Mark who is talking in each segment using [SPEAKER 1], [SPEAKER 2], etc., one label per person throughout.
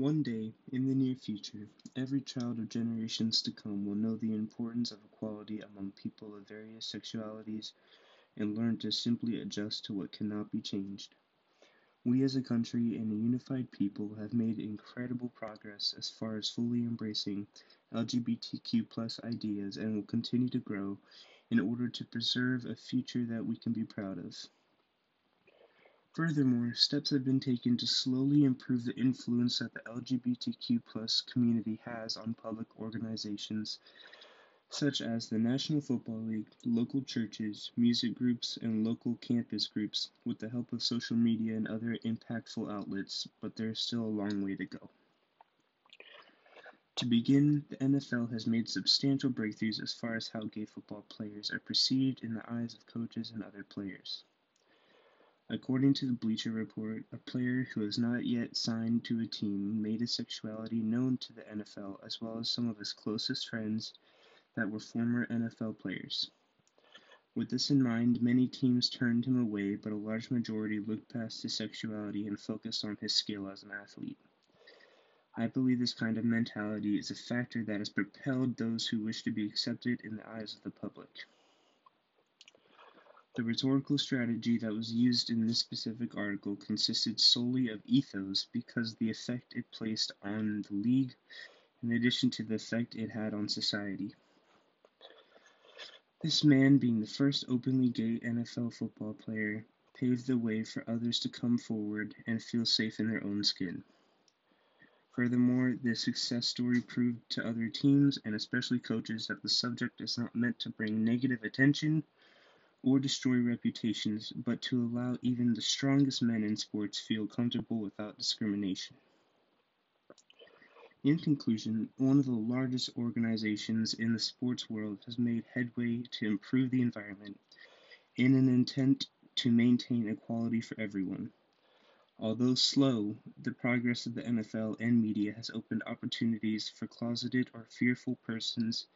[SPEAKER 1] One day, in the near future, every child of generations to come will know the importance of equality among people of various sexualities and learn to simply adjust to what cannot be changed. We as a country and a unified people have made incredible progress as far as fully embracing LGBTQ plus ideas and will continue to grow in order to preserve a future that we can be proud of. Furthermore, steps have been taken to slowly improve the influence that the LGBTQ community has on public organizations such as the National Football League, local churches, music groups, and local campus groups with the help of social media and other impactful outlets, but there is still a long way to go. To begin, the NFL has made substantial breakthroughs as far as how gay football players are perceived in the eyes of coaches and other players. According to the Bleacher Report, a player who has not yet signed to a team made his sexuality known to the NFL as well as some of his closest friends that were former NFL players. With this in mind, many teams turned him away, but a large majority looked past his sexuality and focused on his skill as an athlete. I believe this kind of mentality is a factor that has propelled those who wish to be accepted in the eyes of the public. The rhetorical strategy that was used in this specific article consisted solely of ethos because the effect it placed on the league, in addition to the effect it had on society. This man, being the first openly gay NFL football player, paved the way for others to come forward and feel safe in their own skin. Furthermore, this success story proved to other teams and especially coaches that the subject is not meant to bring negative attention or destroy reputations, but to allow even the strongest men in sports feel comfortable without discrimination. In conclusion, one of the largest organizations in the sports world has made headway to improve the environment in an intent to maintain equality for everyone. Although slow, the progress of the NFL and media has opened opportunities for closeted or fearful persons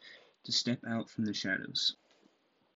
[SPEAKER 1] to step out from the shadows.